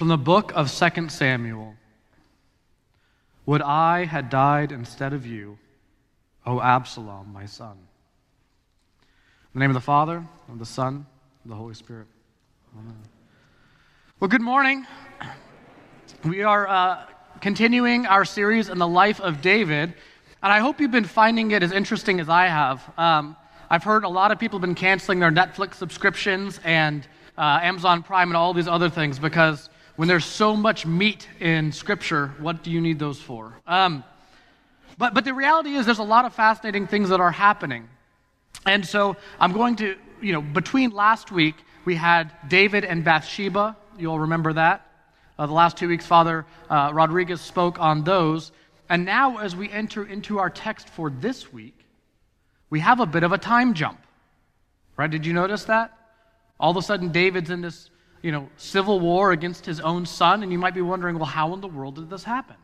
From the book of 2 Samuel Would I had died instead of you, O Absalom, my son. In the name of the Father, of the Son, of the Holy Spirit. Amen. Well, good morning. We are uh, continuing our series in the life of David, and I hope you've been finding it as interesting as I have. Um, I've heard a lot of people have been canceling their Netflix subscriptions and uh, Amazon Prime and all these other things because when there's so much meat in Scripture, what do you need those for? Um, but, but the reality is, there's a lot of fascinating things that are happening. And so I'm going to, you know, between last week, we had David and Bathsheba. You all remember that? Uh, the last two weeks, Father uh, Rodriguez spoke on those. And now, as we enter into our text for this week, we have a bit of a time jump. Right? Did you notice that? All of a sudden, David's in this you know, civil war against his own son, and you might be wondering, well, how in the world did this happen?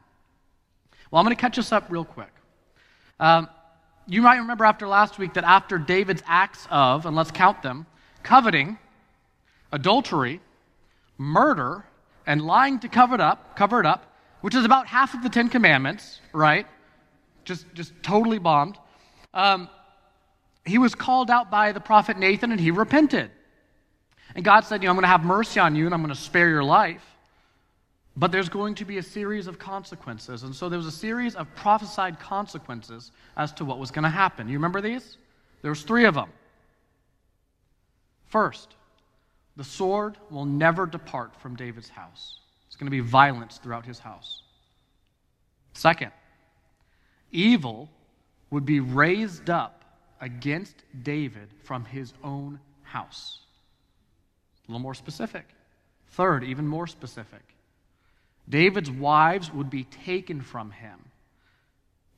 Well, I'm going to catch us up real quick. Um, you might remember after last week that after David's acts of, and let's count them, coveting, adultery, murder, and lying to cover it up, cover it up, which is about half of the Ten Commandments, right? Just, just totally bombed. Um, he was called out by the prophet Nathan, and he repented. And God said, You know, I'm going to have mercy on you and I'm going to spare your life. But there's going to be a series of consequences. And so there was a series of prophesied consequences as to what was going to happen. You remember these? There was three of them. First, the sword will never depart from David's house. It's going to be violence throughout his house. Second, evil would be raised up against David from his own house. A little more specific. Third, even more specific. David's wives would be taken from him,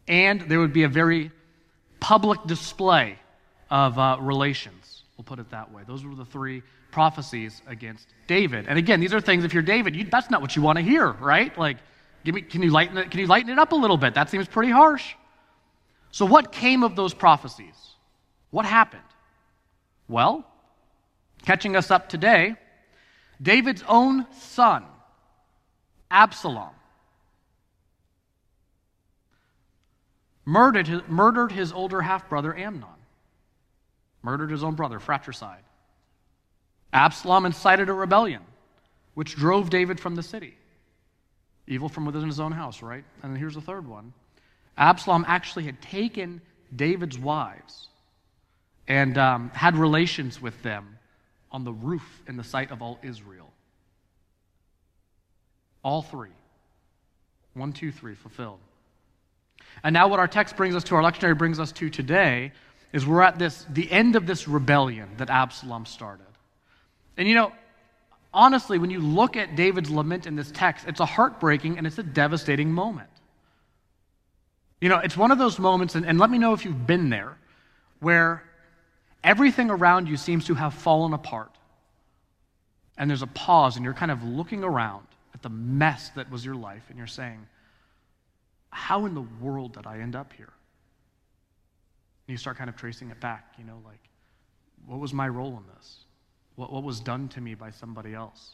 and there would be a very public display of uh, relations. We'll put it that way. Those were the three prophecies against David. And again, these are things, if you're David, you, that's not what you want to hear, right? Like, give me, can, you lighten it, can you lighten it up a little bit? That seems pretty harsh. So, what came of those prophecies? What happened? Well, Catching us up today, David's own son, Absalom, murdered his, murdered his older half brother Amnon, murdered his own brother, fratricide. Absalom incited a rebellion, which drove David from the city. Evil from within his own house, right? And here's the third one Absalom actually had taken David's wives and um, had relations with them on the roof in the sight of all Israel. All three. One, two, three, fulfilled. And now, what our text brings us to, our lectionary brings us to today, is we're at this, the end of this rebellion that Absalom started. And you know, honestly, when you look at David's lament in this text, it's a heartbreaking and it's a devastating moment. You know, it's one of those moments, and, and let me know if you've been there, where everything around you seems to have fallen apart. And there's a pause, and you're kind of looking around at the mess that was your life, and you're saying, How in the world did I end up here? And you start kind of tracing it back, you know, like, what was my role in this? What, what was done to me by somebody else?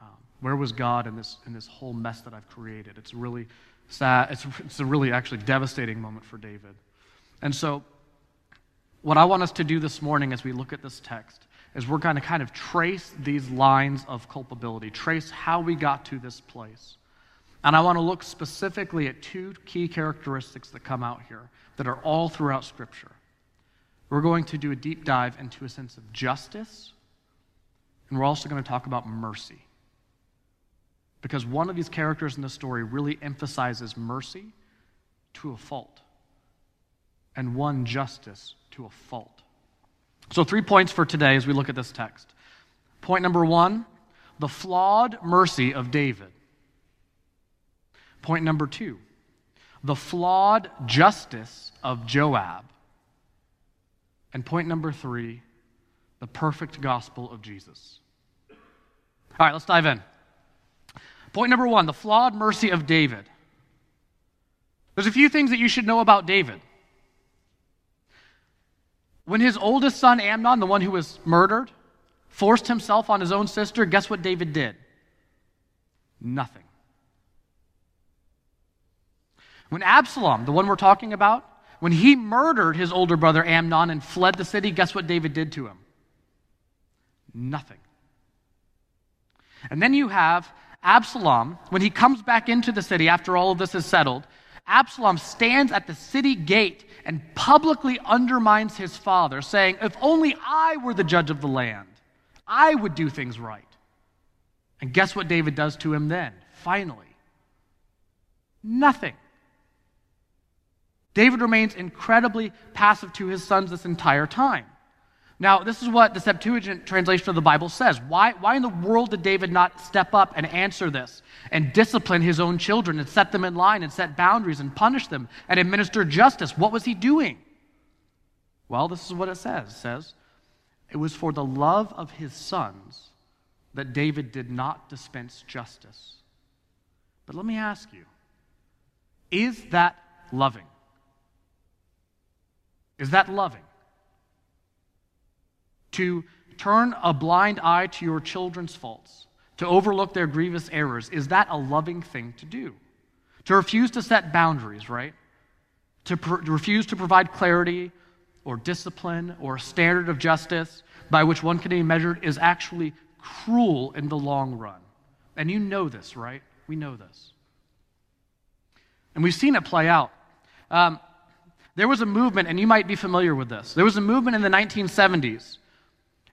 Um, where was God in this, in this whole mess that I've created? It's really sad. It's, it's a really actually devastating moment for David. And so, what I want us to do this morning as we look at this text is we're going to kind of trace these lines of culpability, trace how we got to this place. And I want to look specifically at two key characteristics that come out here that are all throughout Scripture. We're going to do a deep dive into a sense of justice, and we're also going to talk about mercy. Because one of these characters in the story really emphasizes mercy to a fault, and one justice to a fault. So, three points for today as we look at this text. Point number one the flawed mercy of David. Point number two the flawed justice of Joab. And point number three the perfect gospel of Jesus. All right, let's dive in. Point number one the flawed mercy of David. There's a few things that you should know about David. When his oldest son, Amnon, the one who was murdered, forced himself on his own sister, guess what David did? Nothing. When Absalom, the one we're talking about, when he murdered his older brother Amnon and fled the city, guess what David did to him? Nothing. And then you have Absalom, when he comes back into the city after all of this is settled, Absalom stands at the city gate and publicly undermines his father, saying, If only I were the judge of the land, I would do things right. And guess what David does to him then? Finally, nothing. David remains incredibly passive to his sons this entire time. Now, this is what the Septuagint translation of the Bible says. Why, why in the world did David not step up and answer this and discipline his own children and set them in line and set boundaries and punish them and administer justice? What was he doing? Well, this is what it says. It says, It was for the love of his sons that David did not dispense justice. But let me ask you is that loving? Is that loving? To turn a blind eye to your children's faults, to overlook their grievous errors, is that a loving thing to do? To refuse to set boundaries, right? To, pr- to refuse to provide clarity or discipline or a standard of justice by which one can be measured is actually cruel in the long run. And you know this, right? We know this. And we've seen it play out. Um, there was a movement, and you might be familiar with this. There was a movement in the 1970s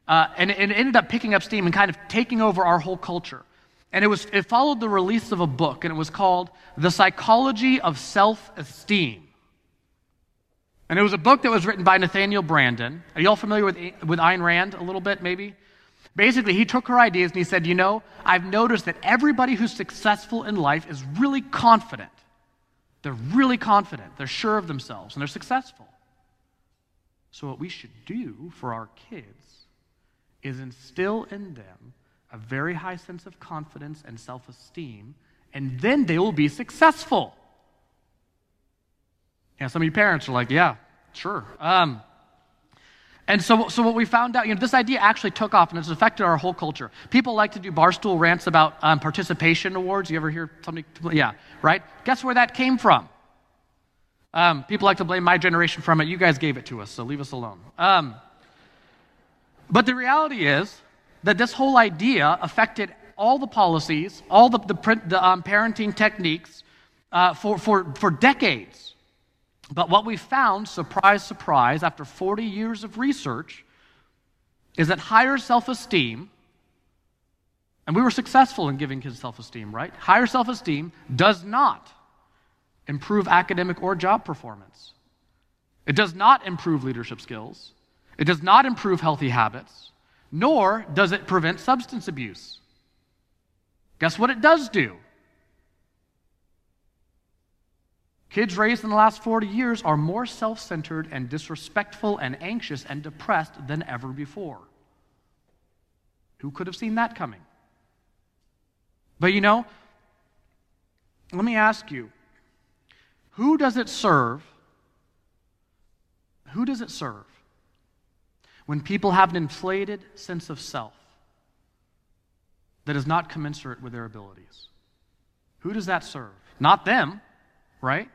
uh, and it ended up picking up steam and kind of taking over our whole culture. And it, was, it followed the release of a book, and it was called The Psychology of Self Esteem. And it was a book that was written by Nathaniel Branden. Are you all familiar with, with Ayn Rand a little bit, maybe? Basically, he took her ideas and he said, You know, I've noticed that everybody who's successful in life is really confident. They're really confident, they're sure of themselves, and they're successful. So, what we should do for our kids is instill in them a very high sense of confidence and self esteem, and then they will be successful. Yeah, some of you parents are like, yeah, sure. Um, and so, so what we found out, you know, this idea actually took off and it's affected our whole culture. People like to do barstool rants about um, participation awards. You ever hear something? Yeah, right? Guess where that came from? Um, people like to blame my generation from it. You guys gave it to us, so leave us alone. Um, but the reality is that this whole idea affected all the policies, all the, the, the um, parenting techniques uh, for, for, for decades. But what we found, surprise, surprise, after 40 years of research, is that higher self esteem, and we were successful in giving kids self esteem, right? Higher self esteem does not improve academic or job performance. It does not improve leadership skills. It does not improve healthy habits, nor does it prevent substance abuse. Guess what it does do? Kids raised in the last 40 years are more self centered and disrespectful and anxious and depressed than ever before. Who could have seen that coming? But you know, let me ask you who does it serve? Who does it serve when people have an inflated sense of self that is not commensurate with their abilities. Who does that serve? Not them, right?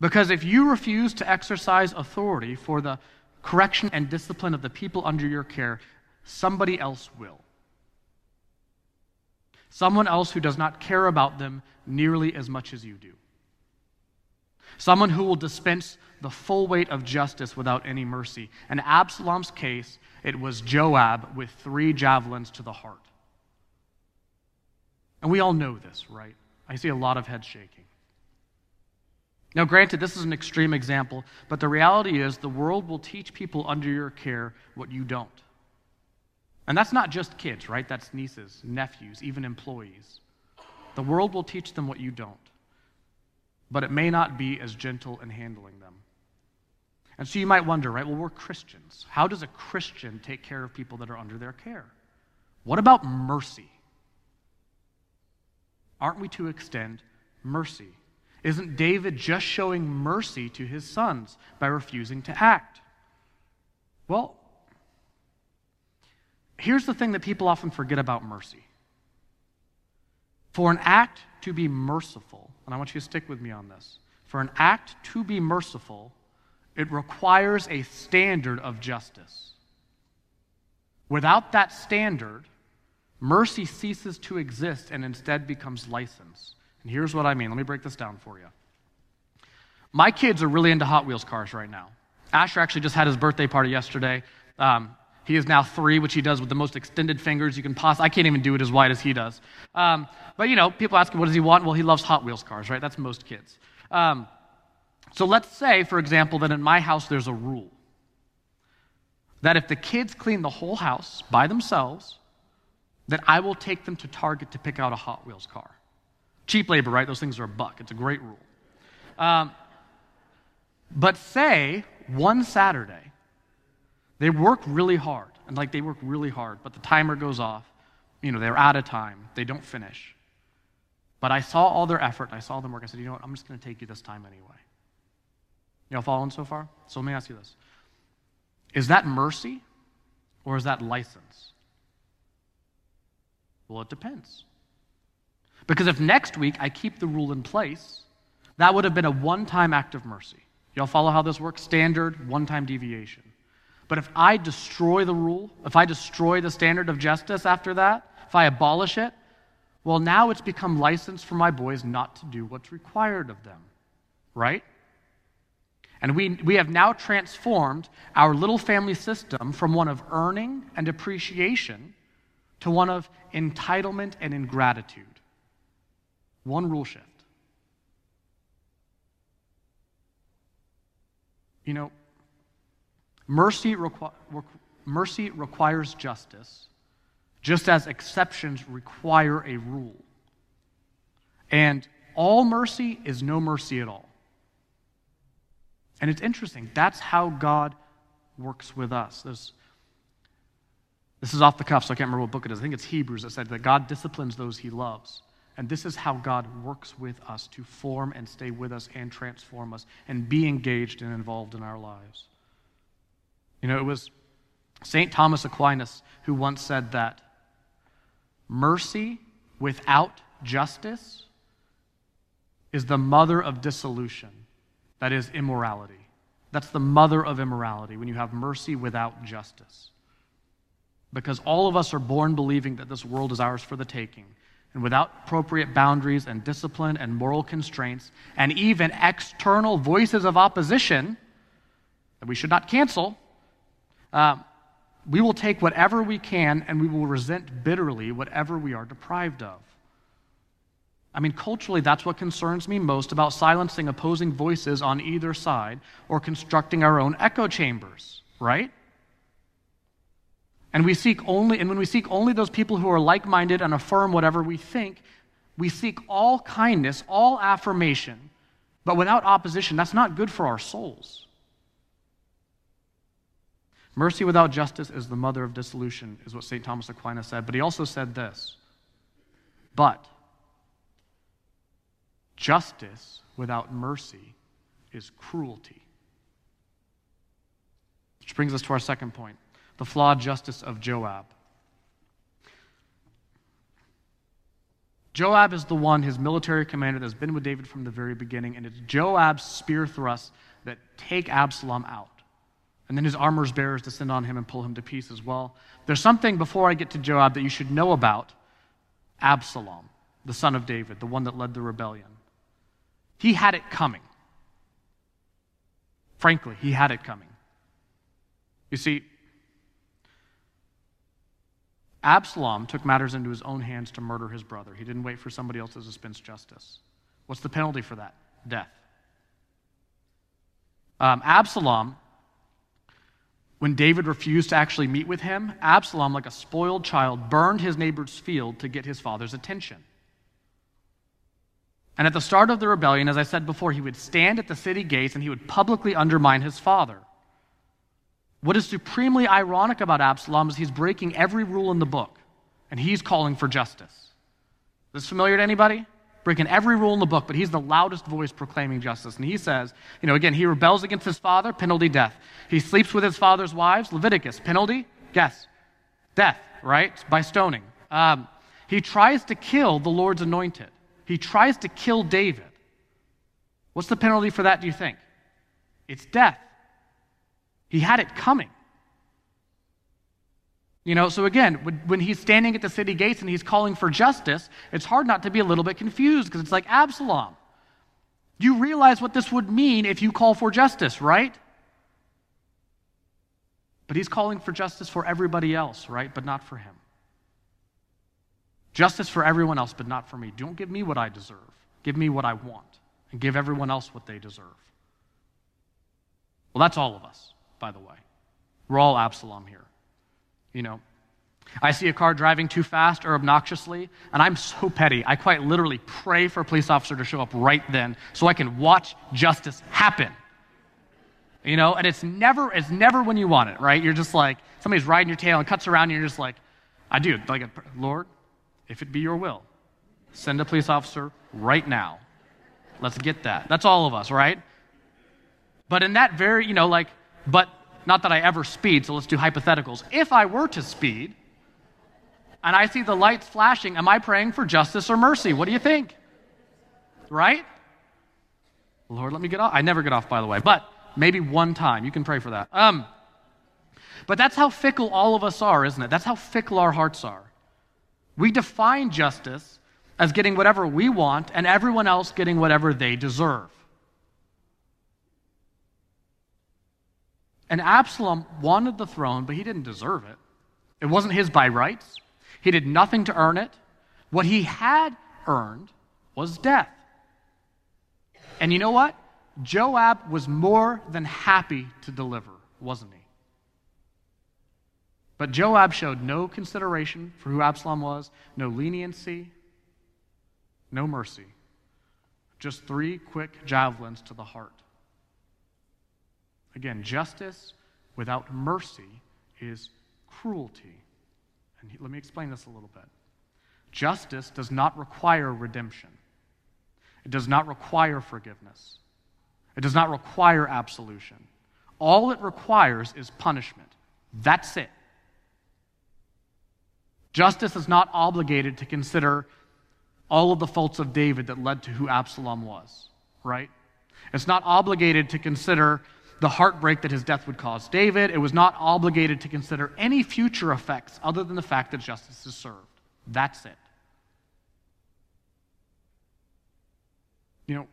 Because if you refuse to exercise authority for the correction and discipline of the people under your care, somebody else will. Someone else who does not care about them nearly as much as you do. Someone who will dispense the full weight of justice without any mercy. In Absalom's case, it was Joab with three javelins to the heart. And we all know this, right? I see a lot of heads shaking. Now, granted, this is an extreme example, but the reality is the world will teach people under your care what you don't. And that's not just kids, right? That's nieces, nephews, even employees. The world will teach them what you don't but it may not be as gentle in handling them. And so you might wonder, right? Well, we're Christians. How does a Christian take care of people that are under their care? What about mercy? Aren't we to extend mercy? Isn't David just showing mercy to his sons by refusing to act? Well, here's the thing that people often forget about mercy For an act to be merciful, and I want you to stick with me on this. For an act to be merciful, it requires a standard of justice. Without that standard, mercy ceases to exist and instead becomes license. And here's what I mean. Let me break this down for you. My kids are really into Hot Wheels cars right now. Asher actually just had his birthday party yesterday. Um, he is now three, which he does with the most extended fingers you can possibly. I can't even do it as wide as he does. Um, but you know, people ask him, what does he want? Well, he loves Hot Wheels cars, right? That's most kids. Um, so let's say, for example, that in my house there's a rule that if the kids clean the whole house by themselves, that I will take them to Target to pick out a Hot Wheels car. Cheap labor, right? Those things are a buck. It's a great rule. Um, but say one Saturday, they work really hard, and like they work really hard, but the timer goes off. You know, they're out of time. They don't finish. But I saw all their effort, I saw them work. I said, you know what? I'm just going to take you this time anyway. You all following so far? So let me ask you this Is that mercy or is that license? Well, it depends. Because if next week I keep the rule in place, that would have been a one time act of mercy. Y'all follow how this works? Standard, one time deviation. But if I destroy the rule, if I destroy the standard of justice after that, if I abolish it, well, now it's become license for my boys not to do what's required of them. Right? And we, we have now transformed our little family system from one of earning and appreciation to one of entitlement and ingratitude. One rule shift. You know, mercy, requ- mercy requires justice, just as exceptions require a rule. And all mercy is no mercy at all. And it's interesting. That's how God works with us. There's, this is off the cuff, so I can't remember what book it is. I think it's Hebrews that said that God disciplines those he loves. And this is how God works with us to form and stay with us and transform us and be engaged and involved in our lives. You know, it was St. Thomas Aquinas who once said that mercy without justice is the mother of dissolution. That is immorality. That's the mother of immorality when you have mercy without justice. Because all of us are born believing that this world is ours for the taking. And without appropriate boundaries and discipline and moral constraints, and even external voices of opposition that we should not cancel, uh, we will take whatever we can and we will resent bitterly whatever we are deprived of. I mean, culturally, that's what concerns me most about silencing opposing voices on either side or constructing our own echo chambers, right? And we seek only, and when we seek only those people who are like minded and affirm whatever we think, we seek all kindness, all affirmation, but without opposition. That's not good for our souls. Mercy without justice is the mother of dissolution, is what St. Thomas Aquinas said. But he also said this But Justice without mercy is cruelty. Which brings us to our second point the flawed justice of Joab. Joab is the one, his military commander, that's been with David from the very beginning, and it's Joab's spear thrusts that take Absalom out. And then his armor's bearers descend on him and pull him to pieces. Well, there's something before I get to Joab that you should know about Absalom, the son of David, the one that led the rebellion. He had it coming. Frankly, he had it coming. You see, Absalom took matters into his own hands to murder his brother. He didn't wait for somebody else to dispense justice. What's the penalty for that? Death. Um, Absalom, when David refused to actually meet with him, Absalom, like a spoiled child, burned his neighbor's field to get his father's attention. And at the start of the rebellion, as I said before, he would stand at the city gates and he would publicly undermine his father. What is supremely ironic about Absalom is he's breaking every rule in the book and he's calling for justice. Is this familiar to anybody? Breaking every rule in the book, but he's the loudest voice proclaiming justice. And he says, you know, again, he rebels against his father, penalty death. He sleeps with his father's wives, Leviticus, penalty, guess, death, right? By stoning. Um, He tries to kill the Lord's anointed, he tries to kill David. What's the penalty for that, do you think? It's death. He had it coming. You know, so again, when he's standing at the city gates and he's calling for justice, it's hard not to be a little bit confused because it's like Absalom. You realize what this would mean if you call for justice, right? But he's calling for justice for everybody else, right? But not for him. Justice for everyone else, but not for me. Don't give me what I deserve. Give me what I want, and give everyone else what they deserve. Well, that's all of us, by the way. We're all Absalom here. You know, I see a car driving too fast or obnoxiously, and I'm so petty. I quite literally pray for a police officer to show up right then so I can watch justice happen. You know, and it's never it's never when you want it, right? You're just like somebody's riding your tail and cuts around, and you're just like, I do, like, Lord, if it be your will, send a police officer right now. Let's get that. That's all of us, right? But in that very, you know, like, but not that I ever speed, so let's do hypotheticals. If I were to speed and I see the lights flashing, am I praying for justice or mercy? What do you think? Right? Lord, let me get off. I never get off, by the way, but maybe one time. You can pray for that. Um, but that's how fickle all of us are, isn't it? That's how fickle our hearts are. We define justice as getting whatever we want and everyone else getting whatever they deserve. And Absalom wanted the throne, but he didn't deserve it. It wasn't his by rights. He did nothing to earn it. What he had earned was death. And you know what? Joab was more than happy to deliver, wasn't he? But Joab showed no consideration for who Absalom was, no leniency, no mercy. Just three quick javelins to the heart. Again, justice without mercy is cruelty. And let me explain this a little bit. Justice does not require redemption, it does not require forgiveness, it does not require absolution. All it requires is punishment. That's it. Justice is not obligated to consider all of the faults of David that led to who Absalom was, right? It's not obligated to consider the heartbreak that his death would cause David. It was not obligated to consider any future effects other than the fact that justice is served. That's it. You know,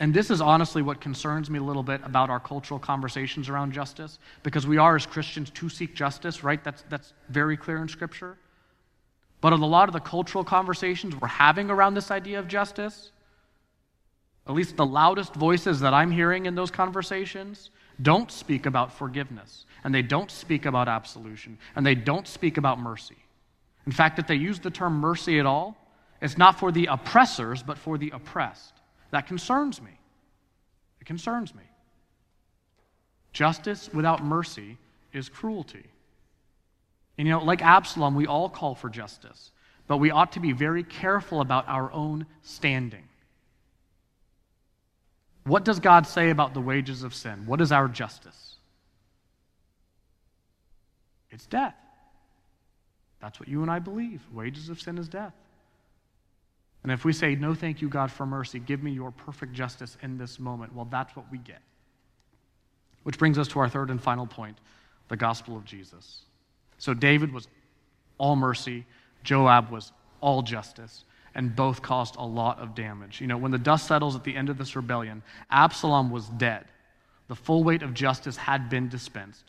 and this is honestly what concerns me a little bit about our cultural conversations around justice, because we are, as Christians, to seek justice, right? That's, that's very clear in Scripture. But a lot of the cultural conversations we're having around this idea of justice, at least the loudest voices that I'm hearing in those conversations, don't speak about forgiveness, and they don't speak about absolution, and they don't speak about mercy. In fact, if they use the term mercy at all, it's not for the oppressors, but for the oppressed. That concerns me. It concerns me. Justice without mercy is cruelty. And you know, like Absalom, we all call for justice, but we ought to be very careful about our own standing. What does God say about the wages of sin? What is our justice? It's death. That's what you and I believe. Wages of sin is death. And if we say, No, thank you, God, for mercy, give me your perfect justice in this moment, well, that's what we get. Which brings us to our third and final point the gospel of Jesus. So David was all mercy, Joab was all justice and both caused a lot of damage. You know, when the dust settles at the end of this rebellion, Absalom was dead. The full weight of justice had been dispensed.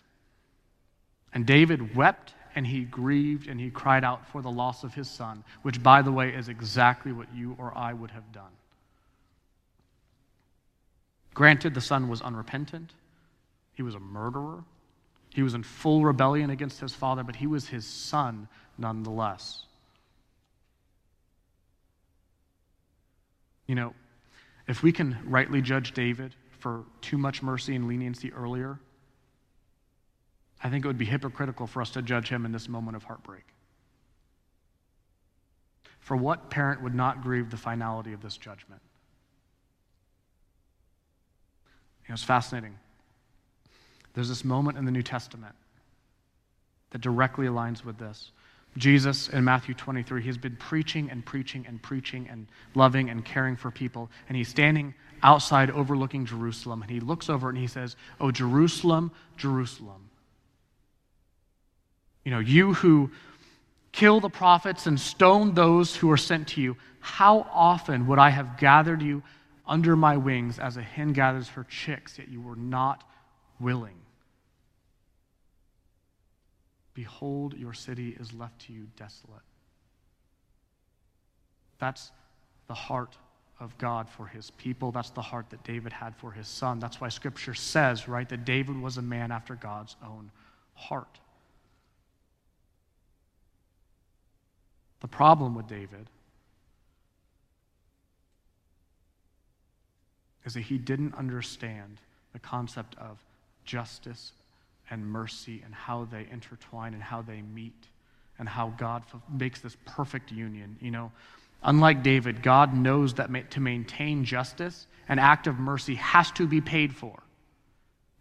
And David wept and he grieved and he cried out for the loss of his son, which, by the way, is exactly what you or I would have done. Granted, the son was unrepentant, he was a murderer, he was in full rebellion against his father, but he was his son nonetheless. You know, if we can rightly judge David for too much mercy and leniency earlier, I think it would be hypocritical for us to judge him in this moment of heartbreak. For what parent would not grieve the finality of this judgment? You know, it's fascinating. There's this moment in the New Testament that directly aligns with this. Jesus in Matthew 23, he's been preaching and preaching and preaching and loving and caring for people. And he's standing outside overlooking Jerusalem. And he looks over and he says, Oh, Jerusalem, Jerusalem. You know, you who kill the prophets and stone those who are sent to you, how often would I have gathered you under my wings as a hen gathers her chicks, yet you were not willing? Behold, your city is left to you desolate. That's the heart of God for his people. That's the heart that David had for his son. That's why scripture says, right, that David was a man after God's own heart. The problem with David is that he didn't understand the concept of justice and mercy and how they intertwine and how they meet and how God makes this perfect union. You know, unlike David, God knows that to maintain justice, an act of mercy has to be paid for.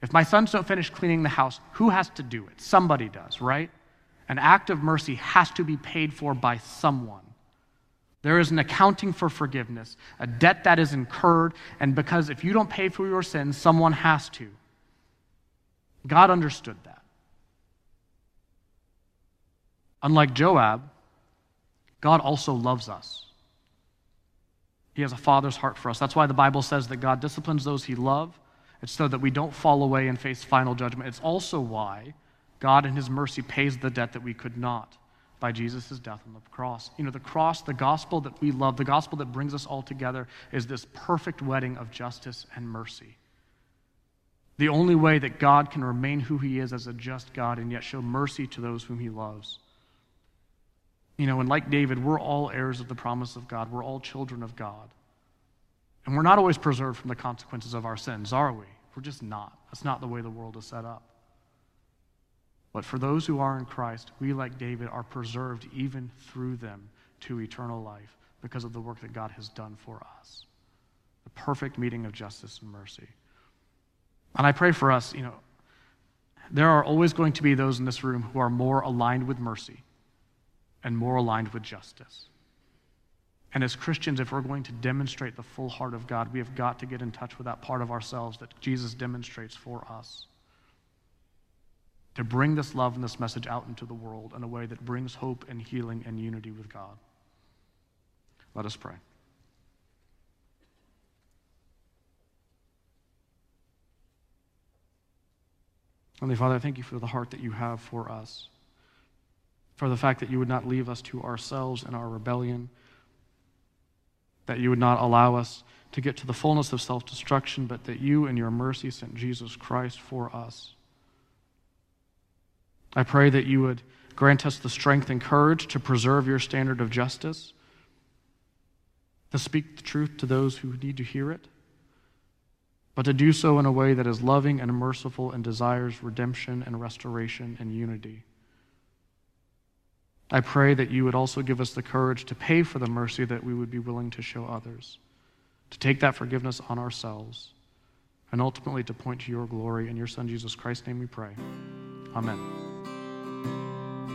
If my sons don't finish cleaning the house, who has to do it? Somebody does, right? An act of mercy has to be paid for by someone. There is an accounting for forgiveness, a debt that is incurred, and because if you don't pay for your sins, someone has to. God understood that. Unlike Joab, God also loves us. He has a father's heart for us. That's why the Bible says that God disciplines those he loves. It's so that we don't fall away and face final judgment. It's also why God, in his mercy, pays the debt that we could not by Jesus' death on the cross. You know, the cross, the gospel that we love, the gospel that brings us all together, is this perfect wedding of justice and mercy. The only way that God can remain who he is as a just God and yet show mercy to those whom he loves. You know, and like David, we're all heirs of the promise of God. We're all children of God. And we're not always preserved from the consequences of our sins, are we? We're just not. That's not the way the world is set up. But for those who are in Christ, we, like David, are preserved even through them to eternal life because of the work that God has done for us. The perfect meeting of justice and mercy. And I pray for us, you know, there are always going to be those in this room who are more aligned with mercy and more aligned with justice. And as Christians, if we're going to demonstrate the full heart of God, we have got to get in touch with that part of ourselves that Jesus demonstrates for us. To bring this love and this message out into the world in a way that brings hope and healing and unity with God. Let us pray. Heavenly Father, I thank you for the heart that you have for us, for the fact that you would not leave us to ourselves in our rebellion, that you would not allow us to get to the fullness of self destruction, but that you, in your mercy, sent Jesus Christ for us. I pray that you would grant us the strength and courage to preserve your standard of justice, to speak the truth to those who need to hear it but to do so in a way that is loving and merciful and desires redemption and restoration and unity. I pray that you would also give us the courage to pay for the mercy that we would be willing to show others, to take that forgiveness on ourselves, and ultimately to point to your glory. In your Son, Jesus Christ's name we pray. Amen.